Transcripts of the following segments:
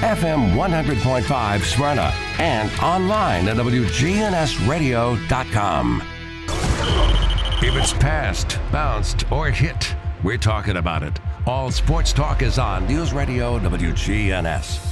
FM 100.5 Smyrna, and online at WGNSradio.com. If it's passed, bounced, or hit, we're talking about it. All sports talk is on News Radio WGNS.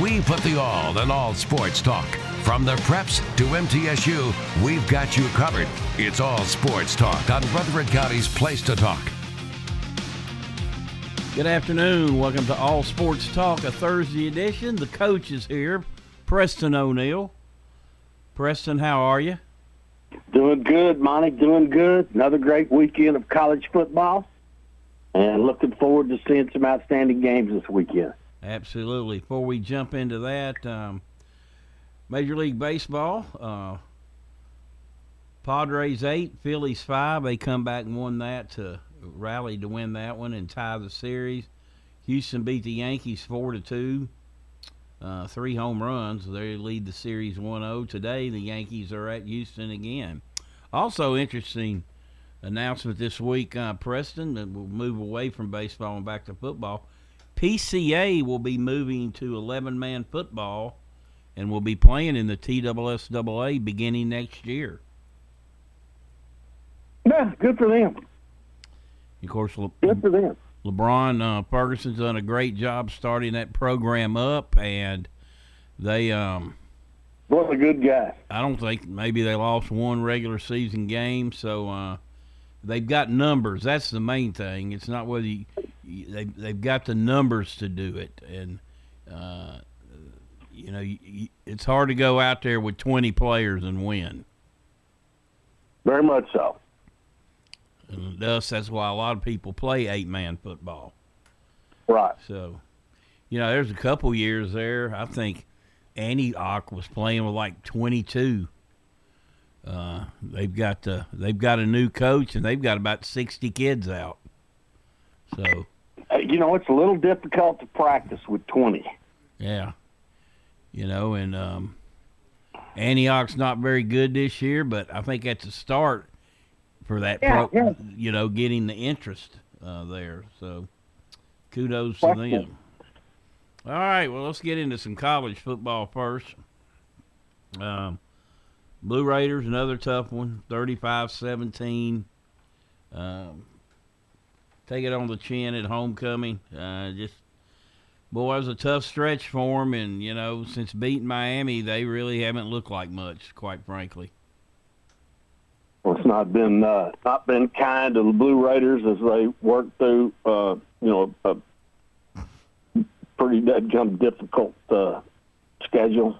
We put the all in all sports talk. From the preps to MTSU, we've got you covered. It's all sports talk on Rutherford County's Place to Talk. Good afternoon. Welcome to All Sports Talk, a Thursday edition. The coach is here, Preston O'Neill. Preston, how are you? Doing good, Monty. Doing good. Another great weekend of college football, and looking forward to seeing some outstanding games this weekend. Absolutely. Before we jump into that, um, Major League Baseball, uh, Padres eight, Phillies five. They come back and won that to rally to win that one and tie the series. Houston beat the Yankees four to two. Uh, three home runs. They lead the series 1-0 today. The Yankees are at Houston again. Also interesting announcement this week, uh, Preston. Will move away from baseball and back to football. PCA will be moving to 11-man football and will be playing in the TSSAA beginning next year. Yeah, good for them. Of course, Le- Good for them. LeBron uh, Ferguson's done a great job starting that program up, and they um, What a good guy. I don't think maybe they lost one regular season game, so uh, they've got numbers. That's the main thing. It's not whether you, they they've got the numbers to do it, and uh, you know you, you, it's hard to go out there with 20 players and win. Very much so. And thus, that's why a lot of people play eight man football. Right. So, you know, there's a couple years there. I think Antioch was playing with like 22. Uh, they've got the they've got a new coach and they've got about 60 kids out. So, Uh, You know, it's a little difficult to practice with 20. yeah, you know, and um, Antioch's not very good this year, but I think that's a start for that. Yeah, pro, yeah. You know, getting the interest uh, there. So, kudos to them. All right, well, let's get into some college football first. Um, Blue Raiders, another tough one, 35-17. Um, take it on the chin at homecoming. Uh, just boy, it was a tough stretch for them, and you know, since beating Miami, they really haven't looked like much, quite frankly. Well, it's not been uh, not been kind to the Blue Raiders as they work through, uh, you know, a pretty dead difficult uh, schedule.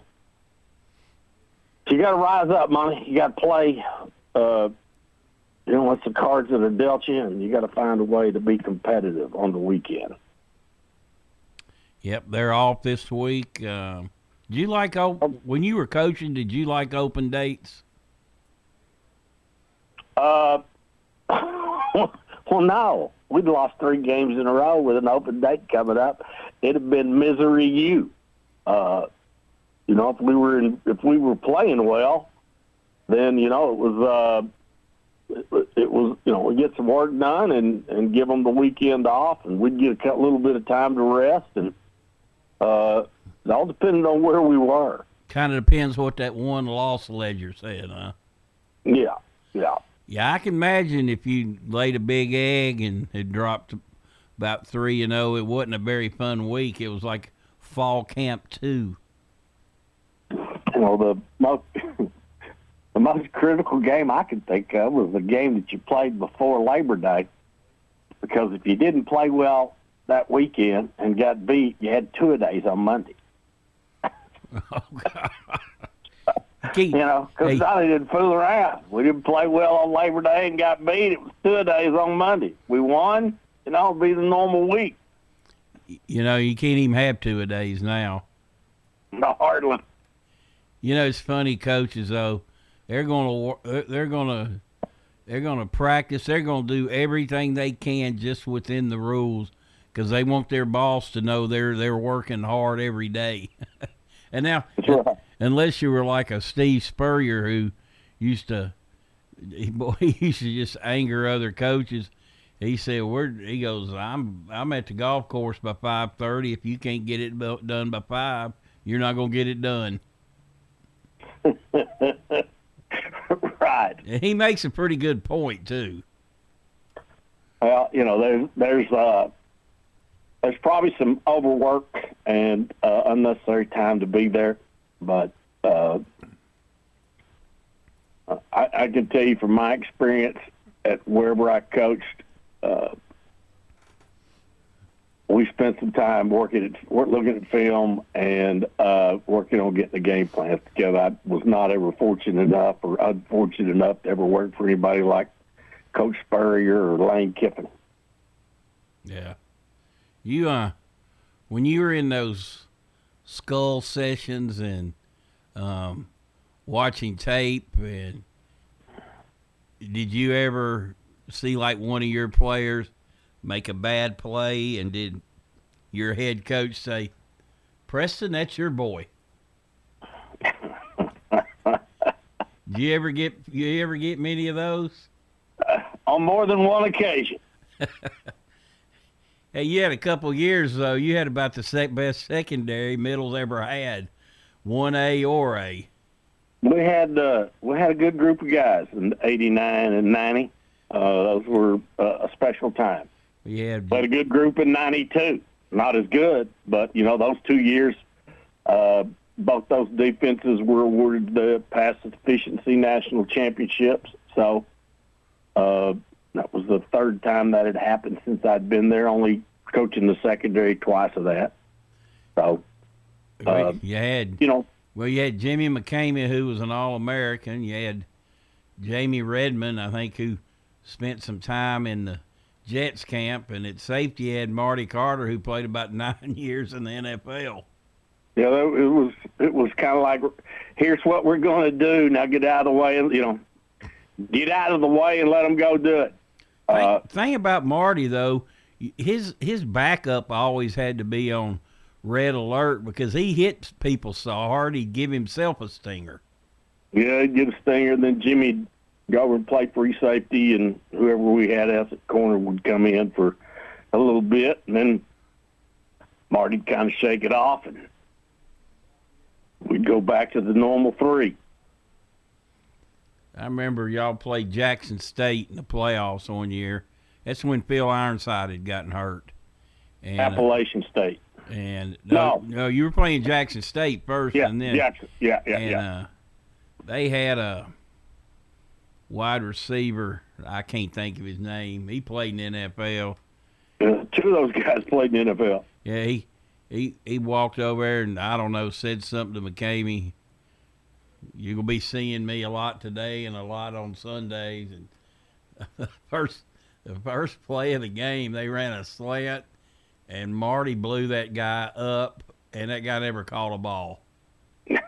You got to rise up, Monty. You got to play. Uh, you know, it's the cards that are dealt you, and you got to find a way to be competitive on the weekend. Yep, they're off this week. Um, did you like op- when you were coaching? Did you like open dates? Uh, well, no. We'd lost three games in a row with an open date coming up. It'd have been misery you. Uh, you know, if we were in, if we were playing well, then you know it was uh, it, it was you know we get some work done and and give them the weekend off, and we'd get a little bit of time to rest, and uh, it all depended on where we were. Kind of depends what that one loss ledger said, huh? Yeah, yeah. Yeah, I can imagine if you laid a big egg and had dropped about three and know, it wasn't a very fun week. It was like fall camp two. You know the most the most critical game I can think of was the game that you played before Labor Day, because if you didn't play well that weekend and got beat, you had two a days on Monday. Oh You know, because Hey. Donnie didn't fool around. We didn't play well on Labor Day and got beat. It was two days on Monday. We won. You know, it'd be the normal week. You know, you can't even have two a days now. No, hardly. You know, it's funny, coaches though. They're gonna they're gonna they're gonna practice. They're gonna do everything they can just within the rules because they want their boss to know they're they're working hard every day. and now, right. unless you were like a Steve Spurrier who used to, he, boy, he used to just anger other coaches. He said, "We're," he goes, "I'm I'm at the golf course by five thirty. If you can't get it done by five, you're not gonna get it done." right. And he makes a pretty good point too. Well, you know, there's there's uh, there's probably some overwork and uh, unnecessary time to be there, but uh, I, I can tell you from my experience at wherever I coached, uh, we spent some time working at looking at film and uh, working on getting the game plans together. I was not ever fortunate enough or unfortunate enough to ever work for anybody like Coach Spurrier or Lane Kiffin. Yeah, you uh, when you were in those skull sessions and um, watching tape and did you ever see like one of your players make a bad play and did your head coach say, Preston, that's your boy? Do you ever get you ever get many of those? Uh, on more than one occasion. hey, you had a couple years though. You had about the sec- best secondary middles ever had, one A or A. We had uh, we had a good group of guys in '89 and '90. Uh, those were uh, a special time. We had but a good group in '92. Not as good, but you know those two years, uh, both those defenses were awarded the pass efficiency national championships. So uh, that was the third time that had happened since I'd been there. Only coaching the secondary twice of that. So uh, you had you know well you had Jimmy McCamey who was an All American. You had Jamie Redmond, I think, who spent some time in the Jets camp, and at safety had Marty Carter, who played about nine years in the NFL. Yeah, it was it was kind of like, here's what we're going to do. Now get out of the way, and you know, get out of the way and let them go do it. Uh, thing, thing about Marty though, his his backup always had to be on red alert because he hit people so hard he'd give himself a stinger. Yeah, he'd get a stinger. Then Jimmy go over and play free safety, and whoever we had as at corner would come in for a little bit, and then Marty'd kind of shake it off, and we'd go back to the normal three. I remember y'all played Jackson State in the playoffs one year. That's when Phil Ironside had gotten hurt. And, uh, Appalachian uh, State. And no, no, no, you were playing Jackson State first, yeah, and then Jackson, yeah, yeah, and, yeah. Uh, they had a wide receiver. I can't think of his name. He played in the NFL. Two of those guys played in the NFL. Yeah, he he he walked over there and I don't know said something to McCamey. You're gonna be seeing me a lot today and a lot on Sundays. And first the first play of the game, they ran a slant, and Marty blew that guy up, and that guy never caught a ball.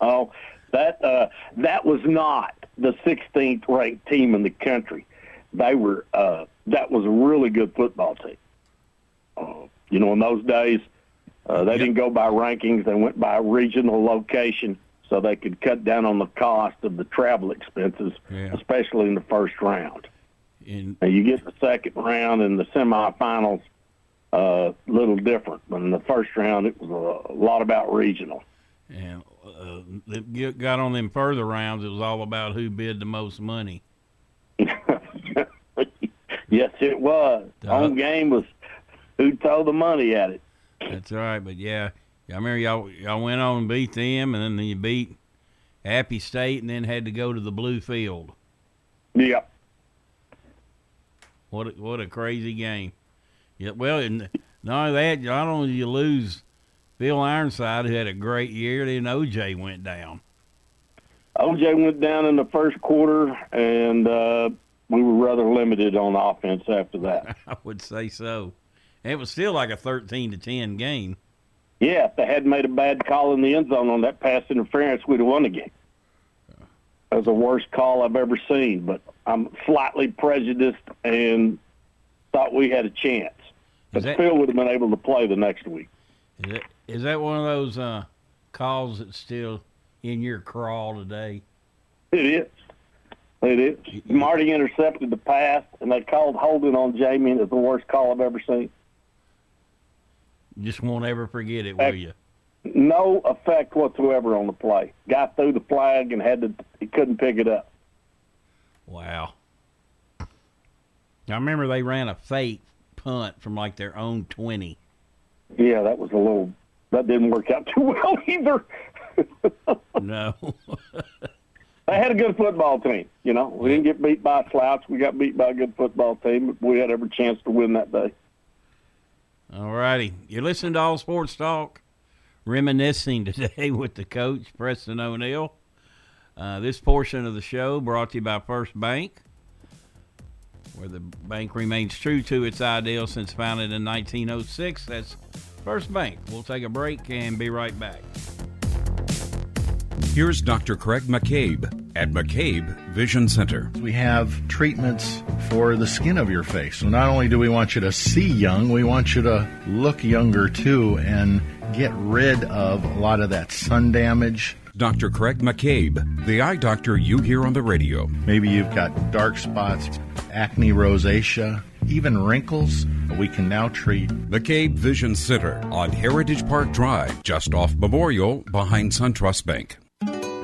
oh, that uh, that was not the 16th ranked team in the country. They were uh, that was a really good football team. Uh, you know, in those days, uh, they yep. didn't go by rankings; they went by regional location, so they could cut down on the cost of the travel expenses, yeah. especially in the first round. In, now, you get the second round and the semifinals, a uh, little different. But in the first round, it was a lot about regional. And uh, it got on them further rounds. It was all about who bid the most money. yes, it was. The home game was who throw the money at it. That's right. But yeah, I remember y'all y'all went on and beat them, and then you beat Appy State, and then had to go to the blue field. Yep. What a, what a crazy game. Yeah. Well, and not only that, not only you lose Phil Ironside, who had a great year, then OJ went down. OJ went down in the first quarter, and uh, we were rather limited on offense after that. I would say so. It was still like a thirteen to ten game. Yeah, if they hadn't made a bad call in the end zone on that pass interference, we'd have won the game. That was the worst call I've ever seen, but I'm slightly prejudiced and thought we had a chance. But that- Phil would have been able to play the next week. Is that is that one of those uh, calls that's still in your crawl today? It is. It is. Marty intercepted the pass, and they called holding on Jamie, and it's the worst call I've ever seen. You just won't ever forget it, will you? No effect whatsoever on the play. Guy threw the flag and had to. He couldn't pick it up. Wow. I remember they ran a fake punt from like their own twenty. Yeah, that was a little. That didn't work out too well either. No. They had a good football team. You know, we didn't get beat by a slouch. We got beat by a good football team. But we had every chance to win that day. All righty. You're listening to All Sports Talk, reminiscing today with the coach, Preston O'Neill. Uh, this portion of the show brought to you by First Bank, where the bank remains true to its ideals since founded in 1906. That's First Bank. We'll take a break and be right back. Here's Dr. Craig McCabe at McCabe Vision Center. We have treatments for the skin of your face. So not only do we want you to see young, we want you to look younger too and get rid of a lot of that sun damage. Dr. Craig McCabe, the eye doctor you hear on the radio. Maybe you've got dark spots, acne rosacea, even wrinkles. We can now treat. McCabe Vision Center on Heritage Park Drive, just off Memorial behind SunTrust Bank.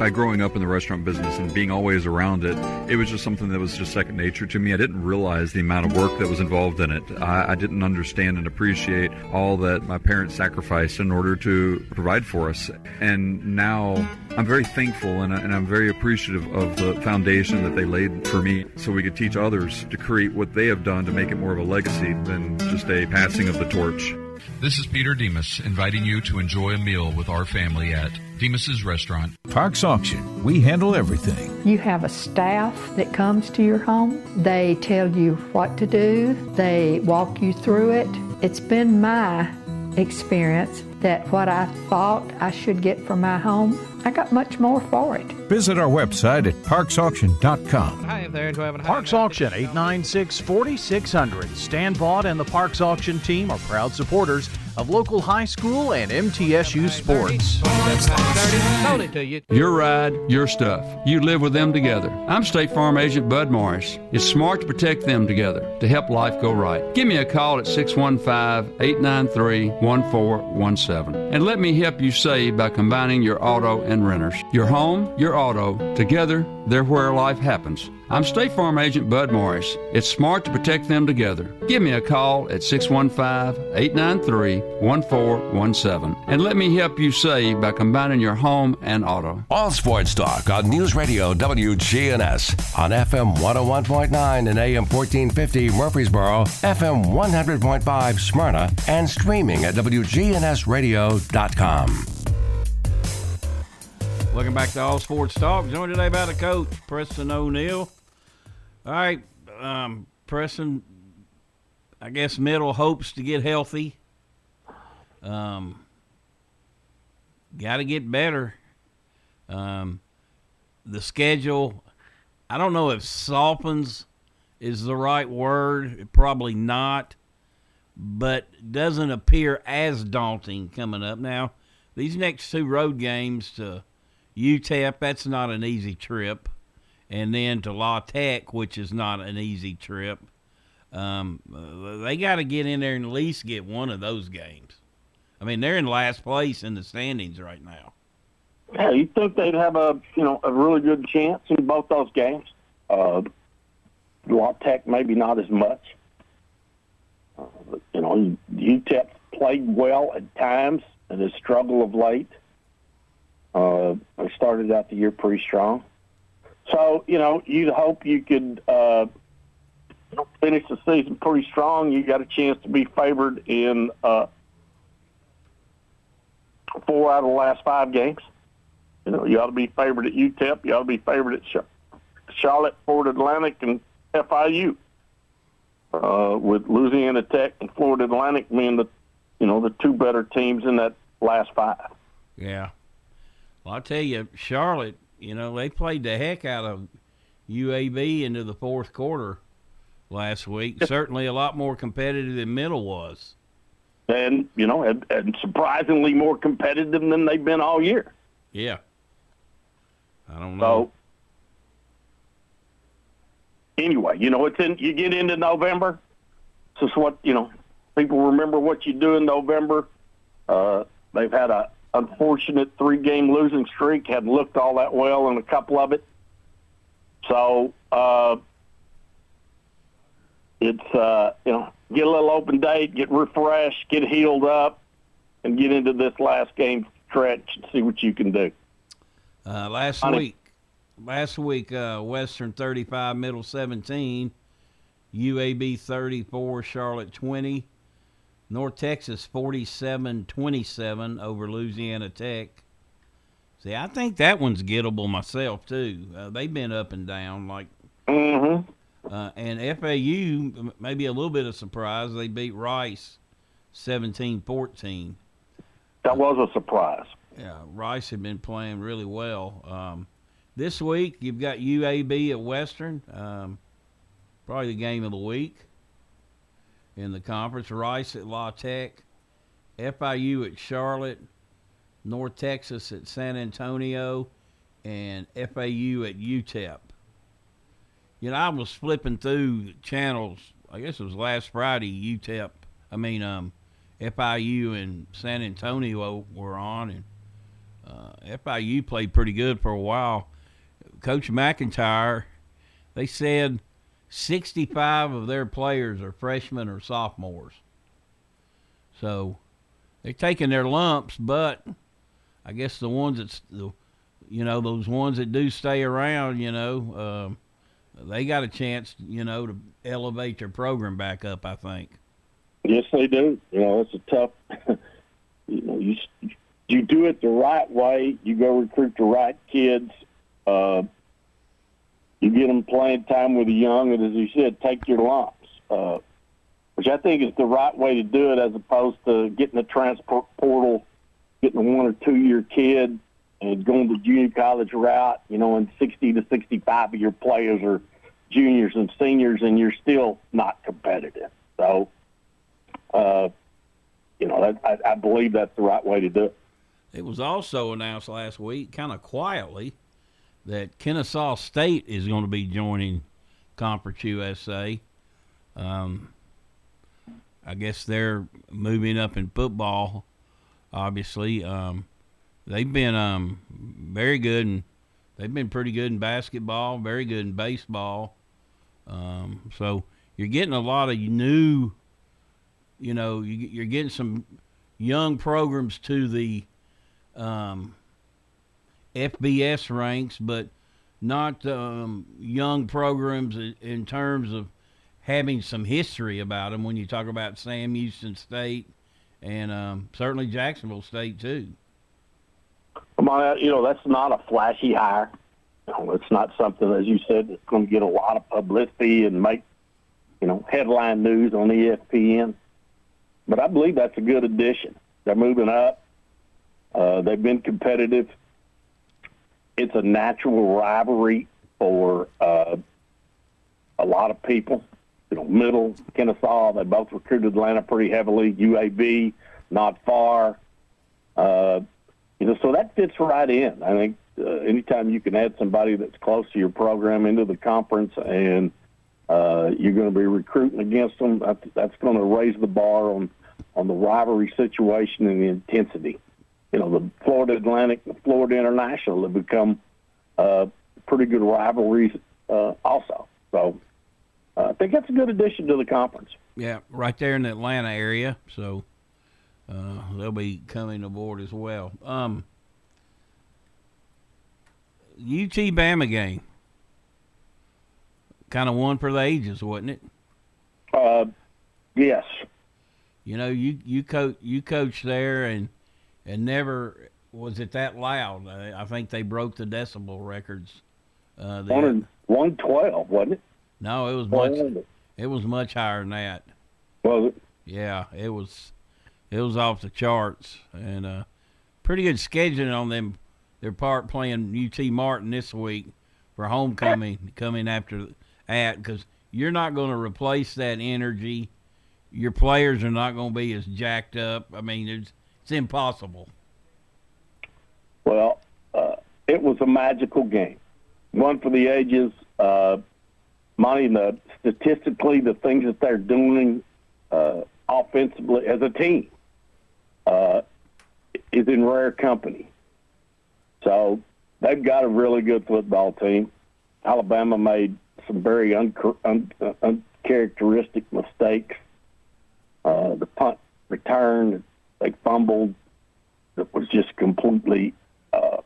By growing up in the restaurant business and being always around it, it was just something that was just second nature to me. I didn't realize the amount of work that was involved in it. I, I didn't understand and appreciate all that my parents sacrificed in order to provide for us. And now I'm very thankful and, and I'm very appreciative of the foundation that they laid for me so we could teach others to create what they have done to make it more of a legacy than just a passing of the torch. This is Peter Demas inviting you to enjoy a meal with our family at Demas's Restaurant. Parks Auction. We handle everything. You have a staff that comes to your home. They tell you what to do, they walk you through it. It's been my experience that what I thought I should get for my home, I got much more for it. Visit our website at parksauction.com. Hi there, do I have a Parks Auction 896 4600. Stan Vaught and the Parks Auction team are proud supporters of local high school and MTSU sports. Sold it to you. Your ride, your stuff. You live with them together. I'm State Farm Agent Bud Morris. It's smart to protect them together to help life go right. Give me a call at 615 893 1417 and let me help you save by combining your auto and renters. Your home, your auto, together, they're where life happens. I'm State Farm Agent Bud Morris. It's smart to protect them together. Give me a call at 615 893 1417 and let me help you save by combining your home and auto. All Sports Talk on News Radio WGNS on FM 101.9 and AM 1450 Murfreesboro, FM 100.5 Smyrna, and streaming at WGNSradio.com. Welcome back to All Sports Talk. Joined today by the coach, Preston O'Neill. All right, um, Preston, I guess middle hopes to get healthy. Um, Got to get better. Um, the schedule, I don't know if softens is the right word. Probably not, but doesn't appear as daunting coming up. Now, these next two road games to UTEP, that's not an easy trip. And then to La Tech, which is not an easy trip. Um, they got to get in there and at least get one of those games. I mean, they're in last place in the standings right now. Yeah, you think they'd have a you know a really good chance in both those games? Uh, La Tech maybe not as much. Uh, but, you know, UTEP played well at times and has struggled of late. Uh, they started out the year pretty strong. So, you know, you'd hope you could uh, finish the season pretty strong. You got a chance to be favored in uh, four out of the last five games. You know, you ought to be favored at UTEP. You ought to be favored at Charlotte, Florida Atlantic, and FIU. uh, with Louisiana Tech and Florida Atlantic being the, you know, the two better teams in that last five. Yeah. Well, I'll tell you, Charlotte, you know, they played the heck out of UAB into the fourth quarter last week. Certainly a lot more competitive than Middle was. And, you know, and, and surprisingly more competitive than they've been all year. Yeah. I don't know. So, anyway, you know, it's in, you get into November. This is what, you know, people remember what you do in November. Uh, they've had a unfortunate three game losing streak, hadn't looked all that well in a couple of it. So, uh, it's, uh, you know, get a little open date, get refreshed, get healed up, and get into this last game stretch and see what you can do. Uh, last Honey. week, last week, uh, Western 35, Middle 17, UAB 34, Charlotte 20, North Texas 47-27 over Louisiana Tech. See, I think that one's gettable myself too. Uh, they've been up and down like Mm-hmm. uh, and FAU, maybe a little bit of surprise, they beat Rice 17-14. That was a surprise. Yeah, Rice had been playing really well. Um, this week, you've got UAB at Western, um, probably the game of the week in the conference. Rice at La Tech, FIU at Charlotte, North Texas at San Antonio, and FAU at UTEP. You know, I was flipping through channels. I guess it was last Friday. UTEP, I mean, um, FIU and San Antonio were on, and uh, FIU played pretty good for a while. Coach McIntyre, they said 65 of their players are freshmen or sophomores. So they're taking their lumps, but I guess the ones that's the, you know, those ones that do stay around, you know, um, they got a chance, you know, to elevate their program back up. I think. Yes, they do. You know, it's a tough. you know, you you do it the right way. You go recruit the right kids. Uh, you get them playing time with the young, and as you said, take your lumps, uh, which I think is the right way to do it, as opposed to getting the transfer portal, getting a one or two year kid, and going the junior college route. You know, and sixty to sixty five of your players are juniors and seniors, and you're still not competitive. So uh, you know, that, I, I believe that's the right way to do it. It was also announced last week, kind of quietly, that Kennesaw State is going to be joining Conference USA. Um, I guess they're moving up in football. Obviously, um, they've been um, very good, and they've been pretty good in basketball, very good in baseball. Um, so you're getting a lot of new you know, you, you're getting some young programs to the um, FBS ranks, but not um, young programs in, terms of having some history about them. When you talk about Sam Houston State and um, certainly Jacksonville State too. Come you know that's not a flashy hire. It's not something, as you said, that's going to get a lot of publicity and make you know headline news on ESPN. But I believe that's a good addition. They're moving up. Uh, they've been competitive. It's a natural rivalry for uh, a lot of people. You know, Middle, Kennesaw, they both recruited Atlanta pretty heavily. UAB, not far. Uh, you know, so that fits right in. I think uh, anytime you can add somebody that's close to your program into the conference and uh, you're going to be recruiting against them, that, that's going to raise the bar on on the rivalry situation and the intensity. You know, the Florida Atlantic, the Florida International have become uh, pretty good rivalries uh, also. So uh, I think that's a good addition to the conference. Yeah, right there in the Atlanta area. So uh, they'll be coming aboard as well. Um, UT Bama game. Kind of one for the ages, wasn't it? Uh, yes. You know, you you coach you coached there, and and never was it that loud. I, think they broke the decibel records. Uh. One one twelve, wasn't it? No, it was much. It was much higher than that. Was it? Yeah, it was. It was off the charts, and uh, pretty good scheduling on them. Their part playing UT Martin this week for homecoming, coming after that because you're not going to replace that energy. Your players are not going to be as jacked up. I mean, it's it's impossible. Well, uh, it was a magical game, one for the ages. Uh, Monty, the statistically, the things that they're doing uh, offensively as a team uh, is in rare company. So they've got a really good football team. Alabama made some very un- un- uncharacteristic mistakes. Uh, the punt return, they fumbled. It was just completely uh,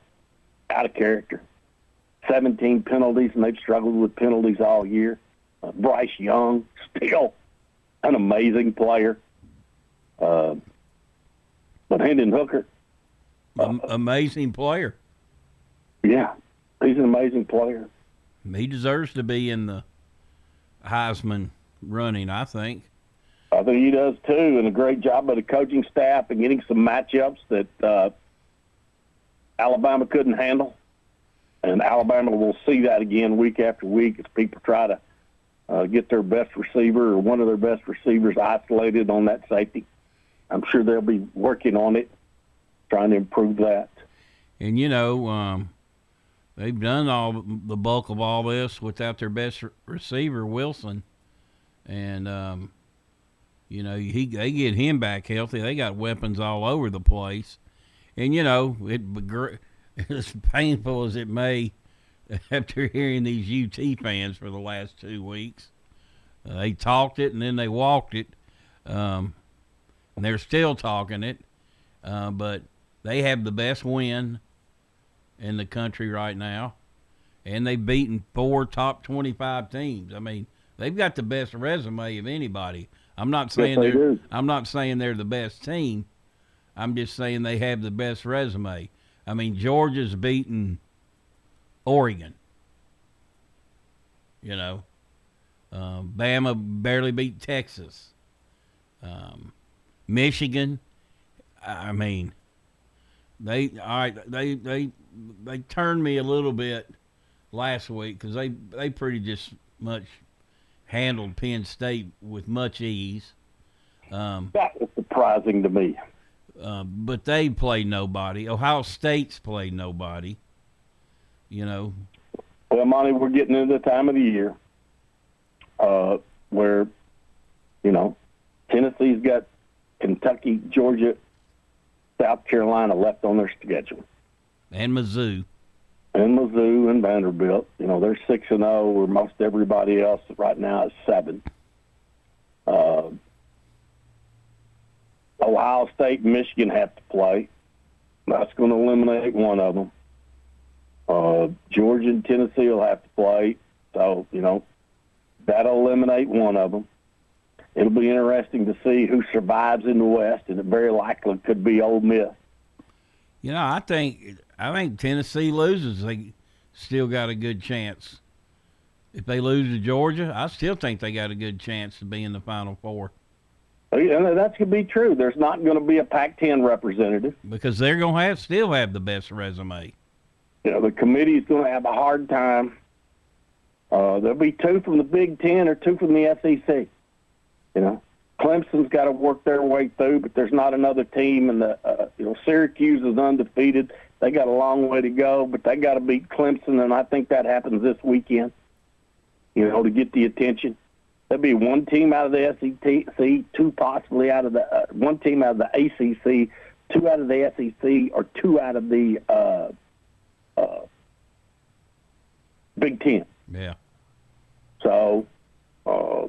out of character. 17 penalties, and they've struggled with penalties all year. Uh, Bryce Young, still an amazing player. Uh, but Hendon Hooker, Am- amazing player. yeah, he's an amazing player. He deserves to be in the Heisman running. I think. I think he does too, and a great job by the coaching staff and getting some matchups that uh, Alabama couldn't handle. And Alabama will see that again week after week as people try to uh, get their best receiver or one of their best receivers isolated on that safety. I'm sure they'll be working on it, trying to improve that. And you know, um, they've done all the bulk of all this without their best re- receiver, Wilson, and um, you know he they get him back healthy. They got weapons all over the place, and you know it as painful as it may after hearing these UT fans for the last two weeks. Uh, they talked it and then they walked it. Um, and they're still talking it, uh, but they have the best win in the country right now, and they've beaten four top twenty-five teams. I mean, they've got the best resume of anybody. I'm not saying they are. I'm not saying they're the best team. I'm just saying they have the best resume. I mean, Georgia's beaten Oregon. You know, um, Bama barely beat Texas. Um, Michigan, I mean, they all right. They they they turned me a little bit last week because they they pretty just much handled Penn State with much ease. Um, That was surprising to me. Uh, but they play nobody. Ohio State's played nobody. You know, Well, Monty, we're getting into the time of the year uh, where, you know, Tennessee's got Kentucky, Georgia, South Carolina left on their schedule, and Mizzou. and Mizzou and Vanderbilt. You know, they're six and zero, where most everybody else right now is seven. Uh, Ohio State and Michigan have to play. That's going to eliminate one of them. Uh, Georgia and Tennessee will have to play. So, you know, that'll eliminate one of them. It'll be interesting to see who survives in the West, and it very likely could be Ole Miss. You know, I think I think Tennessee loses. They still got a good chance. If they lose to Georgia, I still think they got a good chance to be in the Final Four that's going to be true. There's not going to be a Pac-10 representative. because they're gonna have still have the best resume. You know, the committee is going to have a hard time. Uh, there'll be two from the Big Ten or two from the SEC. You know, Clemson's got to work their way through, but there's not another team. And the uh, you know Syracuse is undefeated. They got a long way to go, but they got to beat Clemson, and I think that happens this weekend. You know, to get the attention. There'll be one team out of the SEC, two possibly out of the uh, one team out of the ACC, two out of the SEC, or two out of the uh, uh, Big Ten. Yeah. So, uh,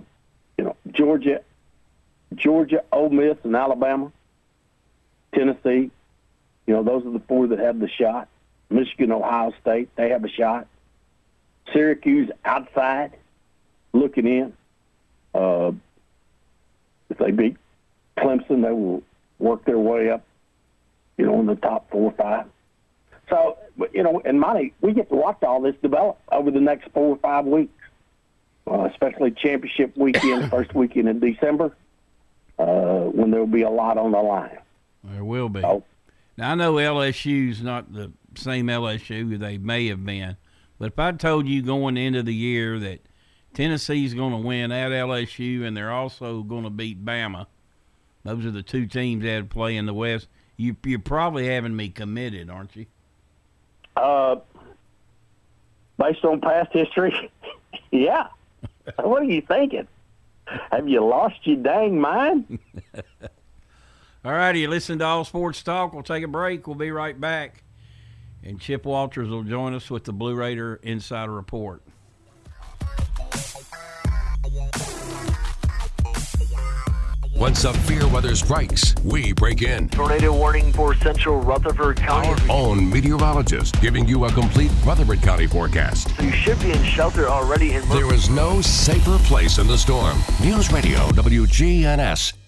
you know, Georgia, Georgia, Ole Miss, and Alabama, Tennessee. You know, those are the four that have the shot. Michigan, Ohio State, they have a shot. Syracuse outside, looking in. Uh, if they beat Clemson, they will work their way up. You know, in the top four or five. So, you know, and Monty, we get to watch all this develop over the next four or five weeks. uh, especially championship weekend, first weekend in December, uh, when there will be a lot on the line. There will be. Oh. Now I know LSU's not the same LSU they may have been, but if I told you going into the year that Tennessee's going to win at LSU and they're also going to beat Bama, those are the two teams that play in the West. You, you're probably having me committed, aren't you? Uh, based on past history, yeah. what are you thinking? Have you lost your dang mind? All righty, you listen to All Sports Talk. We'll take a break. We'll be right back. And Chip Walters will join us with the Blue Raider Insider Report. When severe weather strikes, we break in. Tornado warning for central Rutherford County. Our own meteorologist giving you a complete Rutherford County forecast. You should be in shelter already in There is no safer place in the storm. News Radio WGNS.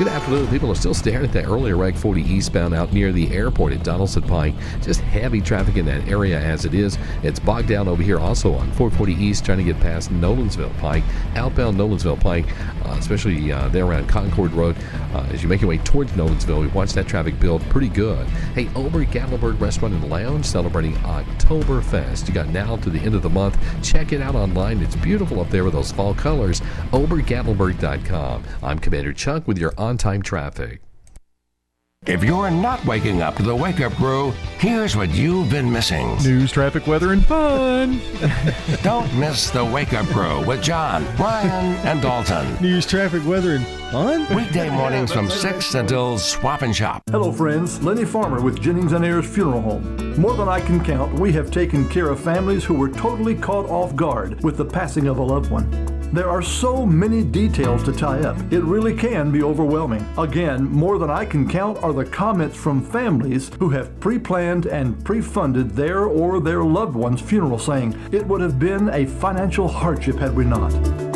Good afternoon. People are still staring at that earlier Rag 40 eastbound out near the airport at Donaldson Pike. Just heavy traffic in that area as it is. It's bogged down over here also on 440 East trying to get past Nolensville Pike. Outbound Nolensville Pike, uh, especially uh, there around Concord Road. Uh, as you make your way towards Nolensville, we watch that traffic build pretty good. Hey, Ober Gatlinburg Restaurant and Lounge celebrating Oktoberfest. You got now to the end of the month. Check it out online. It's beautiful up there with those fall colors. OberGatlinburg.com. I'm Commander Chuck with your time traffic. If you're not waking up to the wake up crew, here's what you've been missing. News, traffic, weather, and fun. Don't miss the wake up crew with John, Ryan, and Dalton. News, traffic, weather, and fun. Weekday mornings from 6 until Swap and Shop. Hello, friends. Lenny Farmer with Jennings and Ayers Funeral Home. More than I can count, we have taken care of families who were totally caught off guard with the passing of a loved one. There are so many details to tie up, it really can be overwhelming. Again, more than I can count are the comments from families who have pre planned and pre funded their or their loved one's funeral, saying, It would have been a financial hardship had we not.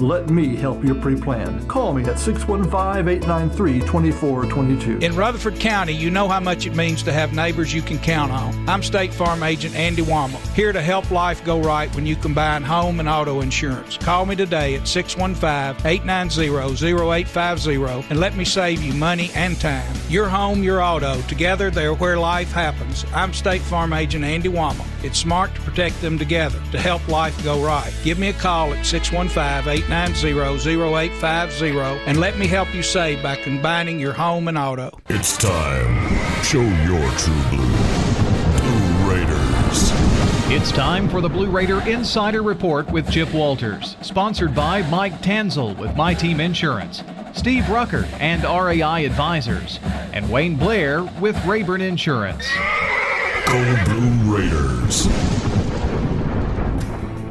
Let me help your pre plan. Call me at 615 893 2422. In Rutherford County, you know how much it means to have neighbors you can count on. I'm State Farm Agent Andy Womack, here to help life go right when you combine home and auto insurance. Call me today at 615 890 0850 and let me save you money and time. Your home, your auto, together they're where life happens. I'm State Farm Agent Andy Womack. It's smart to protect them together to help life go right. Give me a call at 615 890-0850 and let me help you save by combining your home and auto. It's time. Show your true blue. Blue Raiders. It's time for the Blue Raider Insider Report with Chip Walters, sponsored by Mike Tanzel with My Team Insurance, Steve Rucker and RAI Advisors, and Wayne Blair with Rayburn Insurance. Go Blue Raiders.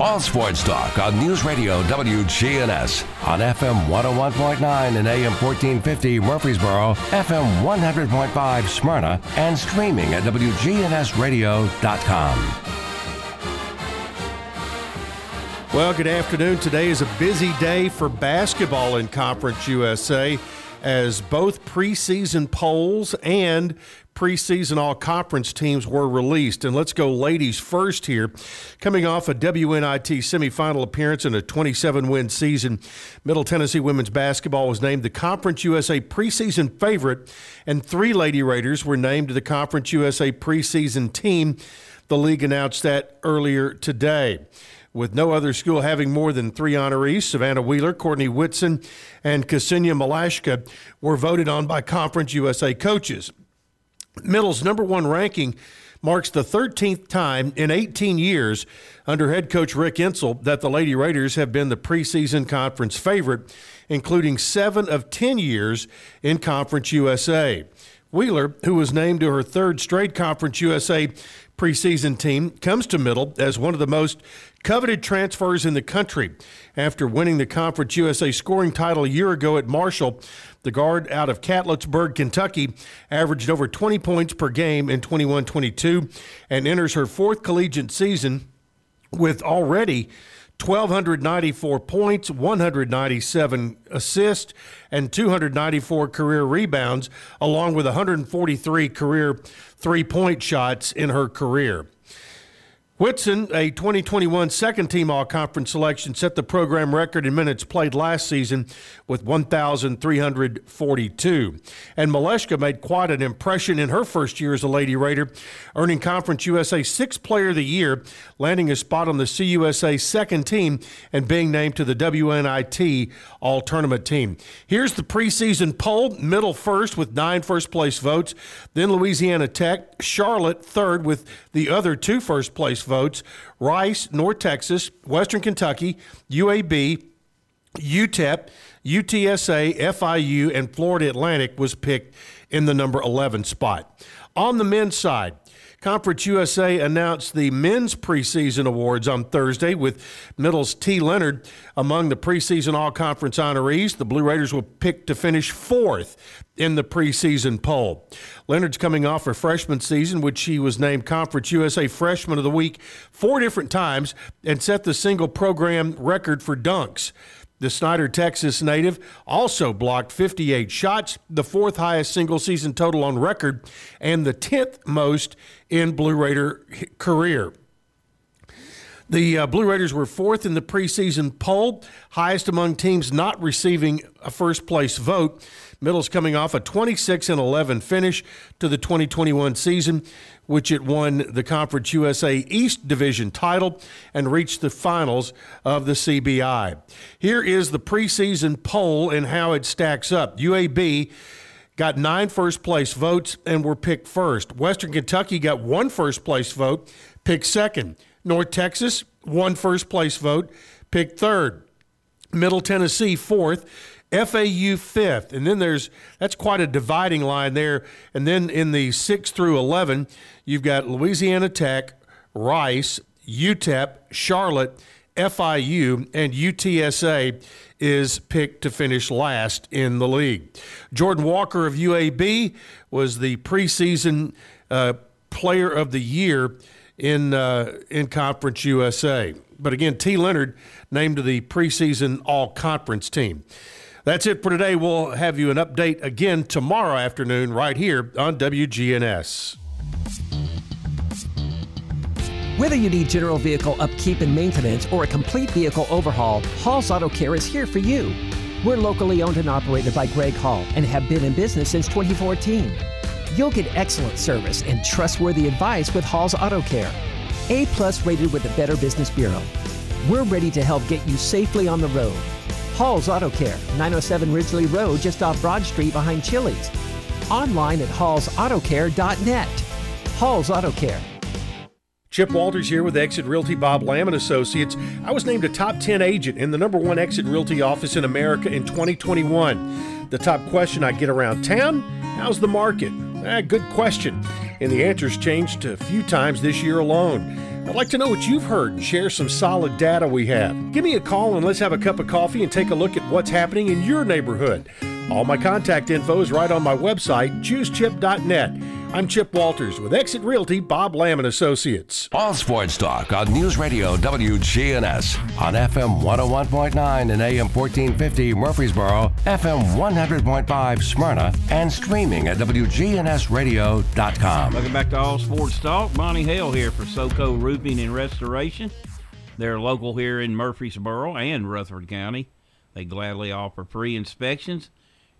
All Sports Talk on News Radio WGNS on FM 101.9 and AM 1450 Murfreesboro, FM 100.5 Smyrna, and streaming at WGNSradio.com. Well, good afternoon. Today is a busy day for basketball in Conference USA as both preseason polls and preseason all conference teams were released. And let's go ladies first here. Coming off a WNIT semifinal appearance in a 27 win season, Middle Tennessee women's basketball was named the Conference USA preseason favorite, and three Lady Raiders were named to the Conference USA preseason team. The league announced that earlier today with no other school having more than three honorees. Savannah Wheeler, Courtney Whitson, and Ksenia Malashka were voted on by Conference USA coaches. Middle's number one ranking marks the 13th time in 18 years under head coach Rick Insell that the Lady Raiders have been the preseason conference favorite, including seven of 10 years in Conference USA. Wheeler, who was named to her third straight Conference USA preseason team, comes to Middle as one of the most coveted transfers in the country. After winning the Conference USA scoring title a year ago at Marshall, the guard out of Catlettsburg, Kentucky, averaged over 20 points per game in 21 22 and enters her fourth collegiate season with already 1,294 points, 197 assists, and 294 career rebounds, along with 143 career three point shots in her career. Whitson, a 2021 second team All Conference selection, set the program record in minutes played last season with 1,342. And Malashka made quite an impression in her first year as a Lady Raider, earning Conference USA Sixth Player of the Year, landing a spot on the CUSA second team, and being named to the WNIT All Tournament team. Here's the preseason poll middle first with nine first place votes, then Louisiana Tech, Charlotte third with the other two first place votes Rice, North Texas, Western Kentucky, UAB, UTEP, UTSA, FIU, and Florida Atlantic was picked in the number 11 spot. On the men's side, Conference USA announced the men's preseason awards on Thursday with Middle's T. Lenard among the preseason all conference honorees. The Blue Raiders were picked to finish fourth in the preseason poll. Lenard's coming off a freshman season, which he was named Conference USA Freshman of the Week four different times and set the single program record for dunks. The Snyder, Texas native also blocked 58 shots, the fourth highest single season total on record, and the 10th most in Blue Raider career. The uh, Blue Raiders were fourth in the preseason poll, highest among teams not receiving a first place vote. Middle's coming off a 26 and 11 finish to the 2021 season, which it won the Conference USA East Division title and reached the finals of the CBI. Here is the preseason poll and how it stacks up. UAB got nine first place votes and were picked first. Western Kentucky got one first place vote, picked second. North Texas, one first place vote, picked third. Middle Tennessee, fourth. FAU fifth, and then there's that's quite a dividing line there. And then in the six through eleven, you've got Louisiana Tech, Rice, UTEP, Charlotte, FIU, and UTSA is picked to finish last in the league. Jordan Walker of UAB was the preseason uh, Player of the Year in uh, in Conference USA. But again, T. Lenard named to the preseason All Conference team. That's it for today. We'll have you an update again tomorrow afternoon right here on WGNS. Whether you need general vehicle upkeep and maintenance or a complete vehicle overhaul, Hall's Auto Care is here for you. We're locally owned and operated by Greg Hall and have been in business since 2014. You'll get excellent service and trustworthy advice with Hall's Auto Care. A plus rated with the Better Business Bureau. We're ready to help get you safely on the road. Hall's Auto Care, 907 Ridgely Road, just off Broad Street behind Chili's. Online at hallsautocare.net. Hall's Auto Care. Chip Walters here with Exit Realty Bob Lamb and Associates. I was named a top 10 agent in the number one Exit Realty office in America in 2021. The top question I get around town how's the market? Ah, good question. And the answers changed a few times this year alone. I'd like to know what you've heard and share some solid data we have. Give me a call and let's have a cup of coffee and take a look at what's happening in your neighborhood. All my contact info is right on my website, choosechip.net. I'm Chip Walters with Exit Realty, Bob Lamb and Associates. All Sports Talk on News Radio WGNS on FM 101.9 and AM 1450 Murfreesboro, FM 100.5 Smyrna, and streaming at WGNSradio.com. Welcome back to All Sports Talk. Monty Hale here for SoCo Roofing and Restoration. They're local here in Murfreesboro and Rutherford County. They gladly offer free inspections.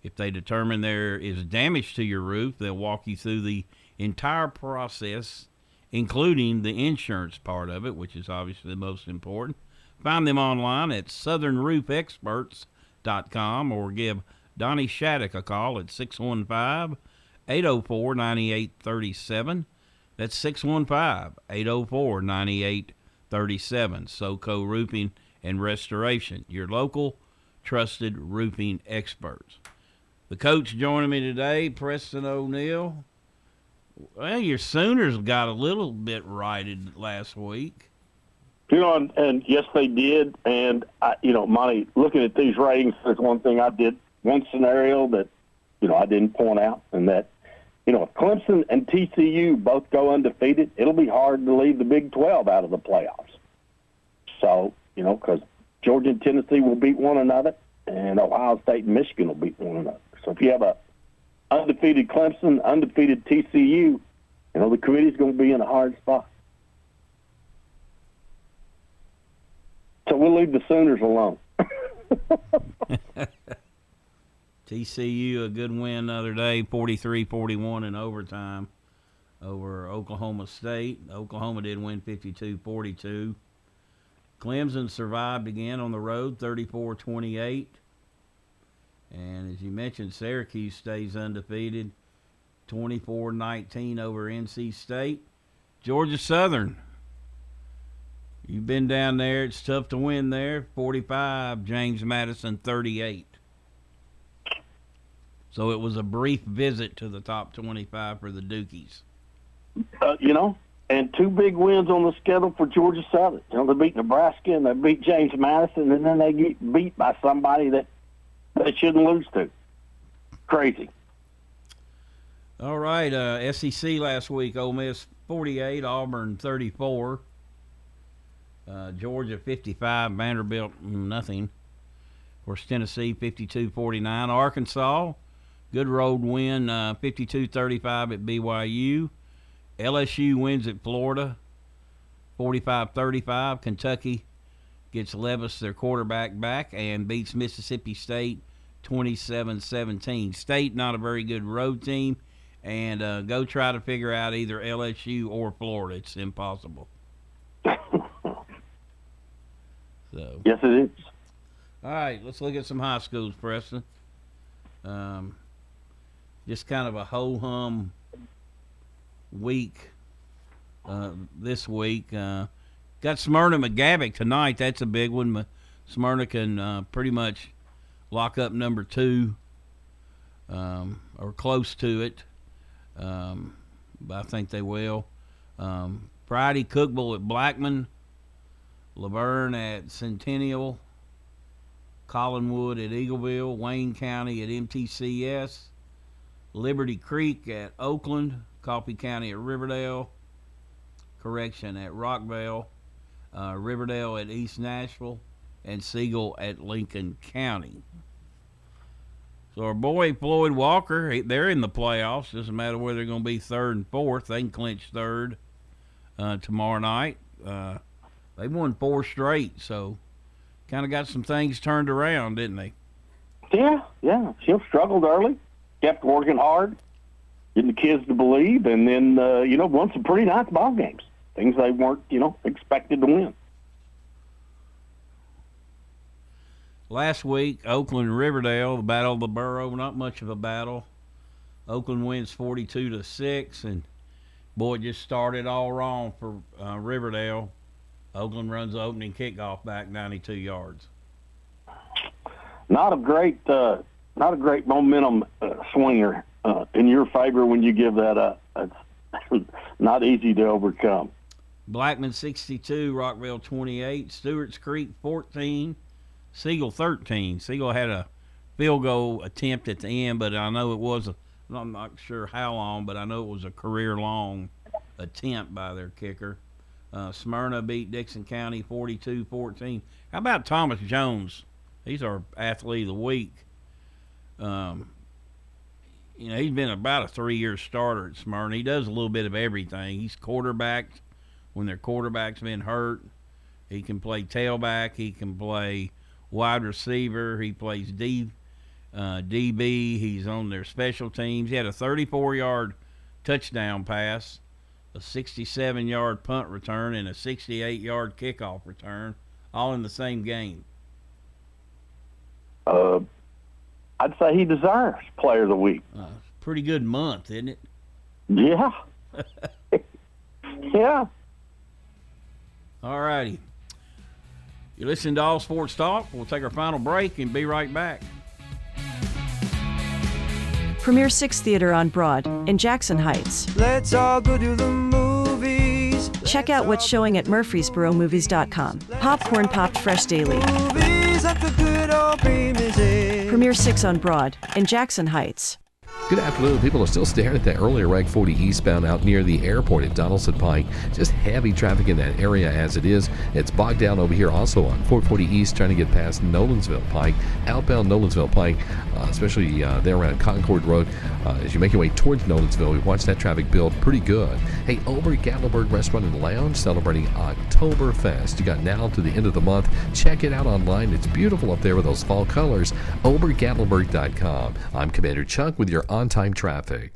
If they determine there is damage to your roof, they'll walk you through the entire process, including the insurance part of it, which is obviously the most important. Find them online at southernroofexperts.com or give Donnie Shattuck a call at 615 804 9837. That's 615 804 9837. SoCo Roofing and Restoration, your local trusted roofing experts. The coach joining me today, Preston O'Neill. Well, your Sooners got a little bit righted last week. You know, and, and yes, they did. And I, you know, Monty, looking at these ratings, there's one thing I did, one scenario that, you know, I didn't point out, and that, you know, if Clemson and TCU both go undefeated, it'll be hard to leave the Big 12 out of the playoffs. So, you know, because Georgia and Tennessee will beat one another, and Ohio State and Michigan will beat one another. So if you have a undefeated Clemson, undefeated TCU, you know, the committee's going to be in a hard spot. So we'll leave the Sooners alone. TCU a good win the other day, 43-41 in overtime over Oklahoma State. Oklahoma did win 52-42. Clemson survived again on the road, 34-28. And as you mentioned, Syracuse stays undefeated, 24-19 over NC State. Georgia Southern You've been down there. It's tough to win there. 45, James Madison 38. So it was a brief visit to the top 25 for the Dukies. Uh, you know, and two big wins on the schedule for Georgia Southern. You know, they beat Nebraska and they beat James Madison, and then they get beat by somebody that they shouldn't lose to. Crazy. All right, uh, SEC last week, Ole Miss 48, Auburn 34. Uh, Georgia 55, Vanderbilt nothing. Of course, Tennessee 52-49. Arkansas, good road win, uh, 52-35 at BYU. LSU wins at Florida, 45-35. Kentucky gets Levis, their quarterback, back and beats Mississippi State 27-17. State not a very good road team, and uh, go try to figure out either LSU or Florida. It's impossible. So yes, it is. All right, let's look at some high schools, Preston. Um, just kind of a ho hum week uh, this week. Uh, got Smyrna McGavock tonight. That's a big one. Smyrna can uh, pretty much lock up number two um, or close to it. Um, I think they will. Um, Friday, Cookeville at Blackman. La Vergne at Centennial, Collinwood at Eagleville, Wayne County at MTCS, Liberty Creek at Oakland, Coffee County at Riverdale, correction at Rockvale, uh, Riverdale at East Nashville, and Siegel at Lincoln County. So our boy Floyd Walker, they're in the playoffs. Doesn't matter whether they're going to be third and fourth. They can clinch third uh, tomorrow night. Uh, they won four straight, so kind of got some things turned around, didn't they? Yeah, yeah. She struggled early, kept working hard, getting the kids to believe, and then uh, you know won some pretty nice ball games. Things they weren't you know expected to win. Last week, Oakland Riverdale, the battle of the borough, not much of a battle. Oakland wins 42 to six, and boy, it just started all wrong for uh, Riverdale. Oakland runs the opening kickoff back 92 yards. Not a great, uh, not a great momentum uh, swinger uh, in your favor when you give that up. It's not easy to overcome. Blackman 62, Rockvale 28, Stewart's Creek 14, Siegel 13. Siegel had a field goal attempt at the end, but I know it was a, I'm not sure how long, but I know it was a career long attempt by their kicker. Uh, Smyrna beat Dickson County 42 14. How about Thomas Jones? He's our athlete of the week. Um, you know, he's been about a three year starter at Smyrna. He does a little bit of everything. He's quarterbacked when their quarterback's been hurt. He can play tailback. He can play wide receiver. He plays D, uh, DB. He's on their special teams. He had a 34 yard touchdown pass a 67 yard punt return, and a 68 yard kickoff return, all in the same game? Uh, I'd say he deserves Player of the Week. Uh, pretty good month, isn't it? Yeah. yeah. All righty. You listen to All Sports Talk. We'll take our final break and be right back. Premier Six Theater on Broad in Jackson Heights. Let's all go to the movies. check out what's showing at murfreesboromovies.com. Popcorn popped fresh daily. Premiere 6 on Broad in Jackson Heights. Good afternoon. People are still staring at that earlier Rag 40 eastbound out near the airport at Donaldson Pike. Just heavy traffic in that area as it is. It's bogged down over here also on 440 East trying to get past Nolensville Pike. Outbound Nolensville Pike, uh, especially uh, there around Concord Road. Uh, as you make your way towards Nolensville, we watch that traffic build pretty good. Hey, over at Gatlinburg Restaurant and Lounge celebrating Oktoberfest. You got now to the end of the month. Check it out online. It's beautiful up there with those fall colors. OberGatlinburg.com. I'm Commander Chuck with your on-time traffic.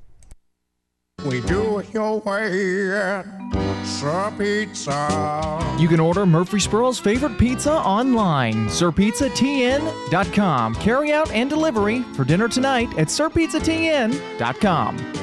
We do it your way at Sir Pizza. You can order Murfreesboro's favorite pizza online. SirPizzaTN.com. Carry out and delivery for dinner tonight at SirPizzaTN.com.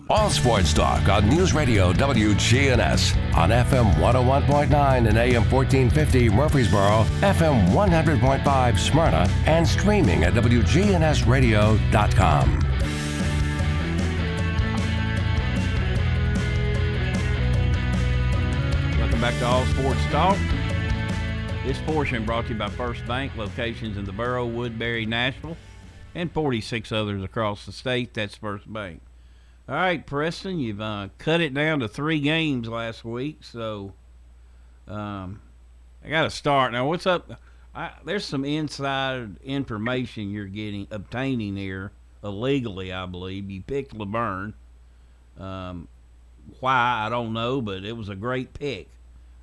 All sports talk on News Radio WGNS on FM 101.9 and AM 1450 Murfreesboro, FM 100.5 Smyrna, and streaming at WGNSradio.com. Welcome back to All Sports Talk. This portion brought to you by First Bank, locations in the borough, Woodbury, Nashville, and 46 others across the state. That's First Bank. All right, Preston, you've uh, cut it down to three games last week, so um, I got to start now. What's up? I, there's some inside information you're getting obtaining here illegally, I believe. You picked La Vergne. Um, why I don't know, but it was a great pick.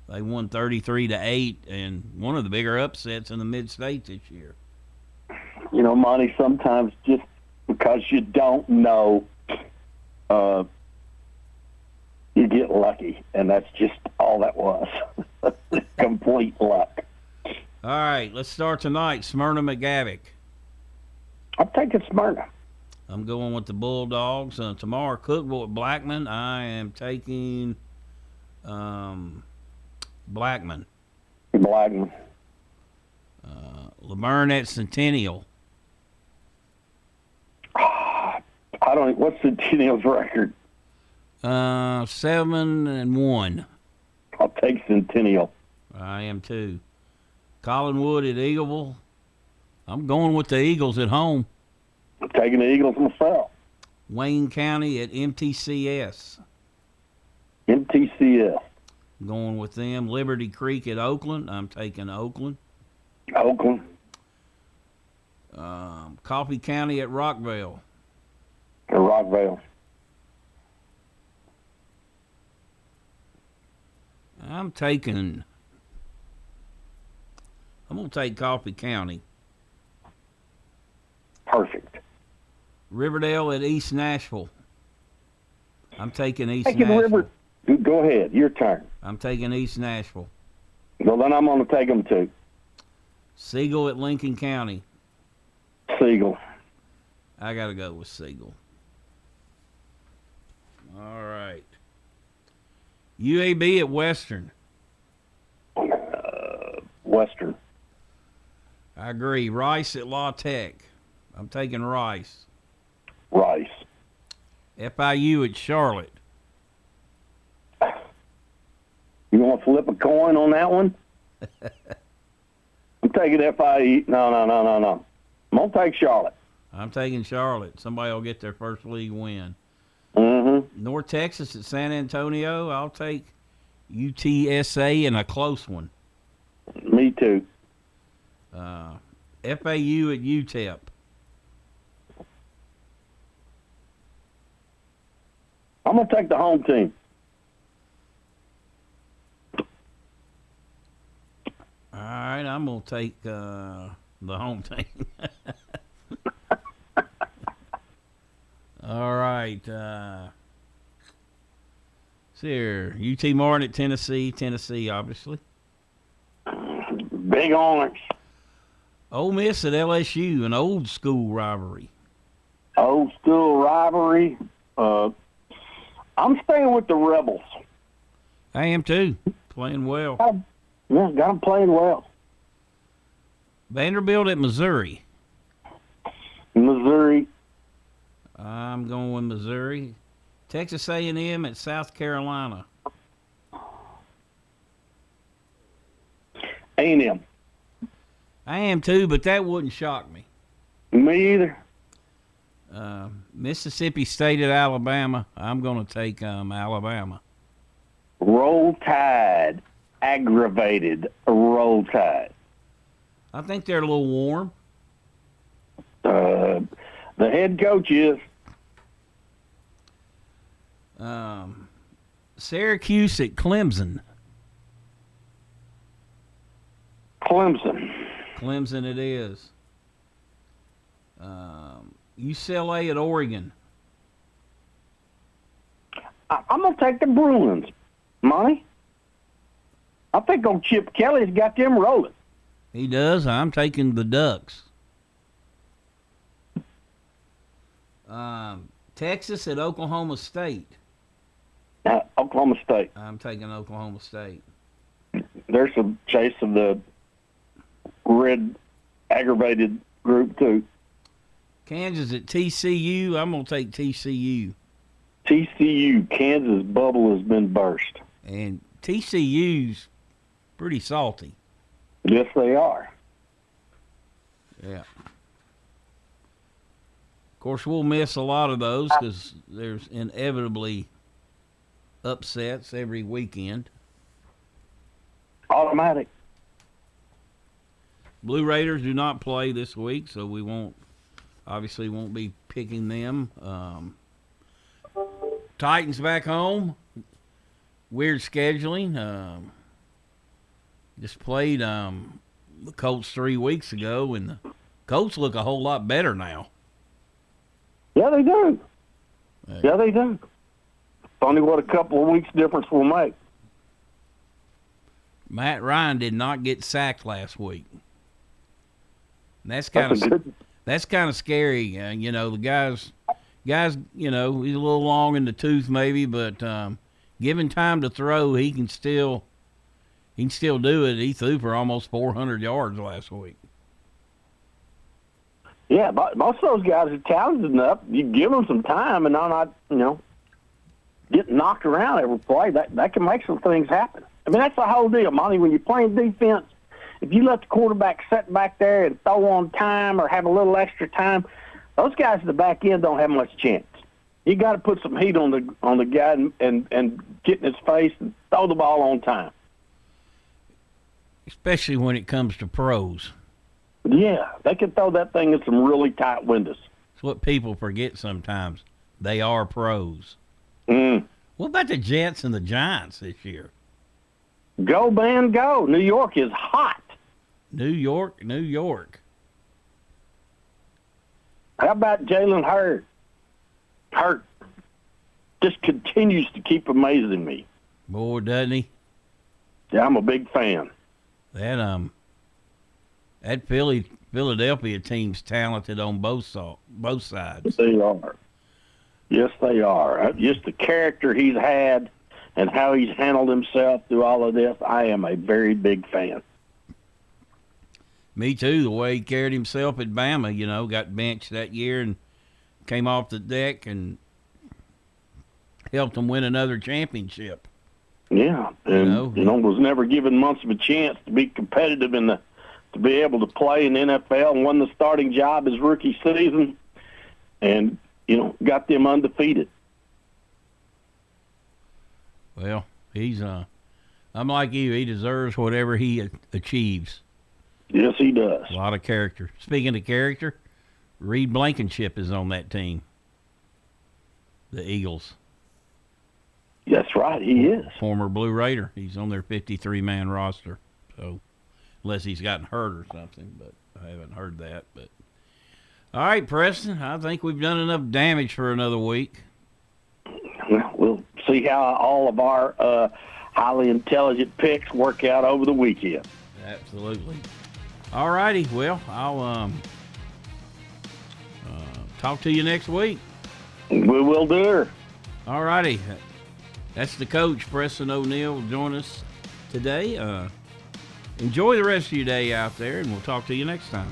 They won 33 to eight, and one of the bigger upsets in the mid state this year. You know, Monty, sometimes just because you don't know, uh, you get lucky, and that's just all that was. Complete luck. All right, let's start tonight. Smyrna McGavock. I'm taking Smyrna. I'm going with the Bulldogs. Uh, tomorrow, Cookeville Blackman. I am taking um, Blackman. Blackman. Uh, La Vergne at Centennial. I don't. What's the Centennial's record? Uh, seven and one. I'll take Centennial. I am too. Collinwood at Eagleville. I'm going with the Eagles at home. I'm taking the Eagles myself. Wayne County at MTCS. MTCS. Going with them. Liberty Creek at Oakland. I'm taking Oakland. Oakland. Um, Coffee County at Rockvale. I'm taking. I'm gonna take Coffee County. Perfect. Riverdale at East Nashville. I'm taking East Taking Nashville. River. Go ahead. Your turn. I'm taking East Nashville. Well, then I'm going to take them too. Siegel at Lincoln County. Siegel. I got to go with Siegel. All right. UAB at Western. Uh, Western. I agree. Rice at La Tech. I'm taking Rice. Rice. FIU at Charlotte. You want to flip a coin on that one? I'm taking FIU. No, no, no, no, no. I'm going to take Charlotte. I'm taking Charlotte. Somebody will get their first league win. Mm-hmm. North Texas at San Antonio. I'll take UTSA in a close one. Me too. Uh, FAU at UTEP. I'm going to take the home team. All right, I'm gonna take uh, the home team. All right, uh, here, UT Martin at Tennessee. Tennessee, obviously. Big Orange. Ole Miss at LSU, an old school rivalry. Old school rivalry. Uh, I'm staying with the Rebels. I am too. Playing well. Yeah, got them playing well. Vanderbilt at Missouri. Missouri. I'm going with Missouri. Texas A&M at South Carolina. A&M. I am too, but that wouldn't shock me. Me either. Uh, Mississippi State at Alabama. I'm going to take um, Alabama. Roll Tide. Aggravated. Roll Tide. I think they're a little warm. Uh, the head coach is. Um, Syracuse at Clemson. Clemson. Clemson it is. Um, UCLA at Oregon. I, I'm gonna take the Bruins. Money. I think old Chip Kelly's got them rolling. He does. I'm taking the Ducks. Um, Texas at Oklahoma State. Uh, Oklahoma State. I'm taking Oklahoma State. There's some chase of the red aggravated group too. Kansas at TCU. I'm gonna take TCU. TCU, Kansas bubble has been burst. And TCU's pretty salty. Yes, they are. Yeah. Of course, we'll miss a lot of those because there's inevitably upsets every weekend. Automatic. Blue Raiders do not play this week, so we won't obviously won't be picking them. Um, Titans back home. Weird scheduling. Um, just played um, the Colts three weeks ago, and the Colts look a whole lot better now. Yeah, they do. Yeah, they do. Funny what a couple of weeks difference will make. Matt Ryan did not get sacked last week. And that's kind That's of good- that's kind of scary. Uh, you know, the guys, guys, you know, he's a little long in the tooth maybe, but um, given time to throw, he can still he can still do it. He threw for almost 400 yards last week. Yeah, but most of those guys are talented enough. You give them some time, and I'm not, you know, getting knocked around every play. That that can make some things happen. I mean, that's the whole deal, Monty. When you're playing defense, if you let the quarterback sit back there and throw on time or have a little extra time, those guys at the back end don't have much chance. You got to put some heat on the on the guy and, and and get in his face and throw the ball on time. especially when it comes to pros. Yeah, they can throw that thing in some really tight windows. It's what people forget sometimes. They are pros. Mm. What about the Jets and the Giants this year? Go, man, go! New York is hot. New York, New York. How about Jalen Hurts? Hurts just continues to keep amazing me. Boy, doesn't he? Yeah, I'm a big fan. That um, that Philly Philadelphia team's talented on both so, both sides. They are. Yes, they are. Uh, Just the character he's had and how he's handled himself through all of this, I am a very big fan. Me too. The way he carried himself at Bama, you know, got benched that year and came off the deck and helped them win another championship. Yeah, and know, you know, was never given much of a chance to be competitive in the to be able to play in the NFL and won the starting job his rookie season, and you know got them undefeated. Well, he's uh, I'm like you. He deserves whatever he achieves. Yes, he does. A lot of character. Speaking of character, Reed Blankenship is on that team. The Eagles. That's right, he is. Former Blue Raider. He's on their 53 man roster. So, unless he's gotten hurt or something, but I haven't heard that. But all right, Preston. I think we've done enough damage for another week. Well, we'll see how all of our uh, highly intelligent picks work out over the weekend. Absolutely. All righty. Well, I'll um, uh, talk to you next week. We will do her. All righty. That's the coach, Preston O'Neill, join us today. Uh, enjoy the rest of your day out there, and we'll talk to you next time.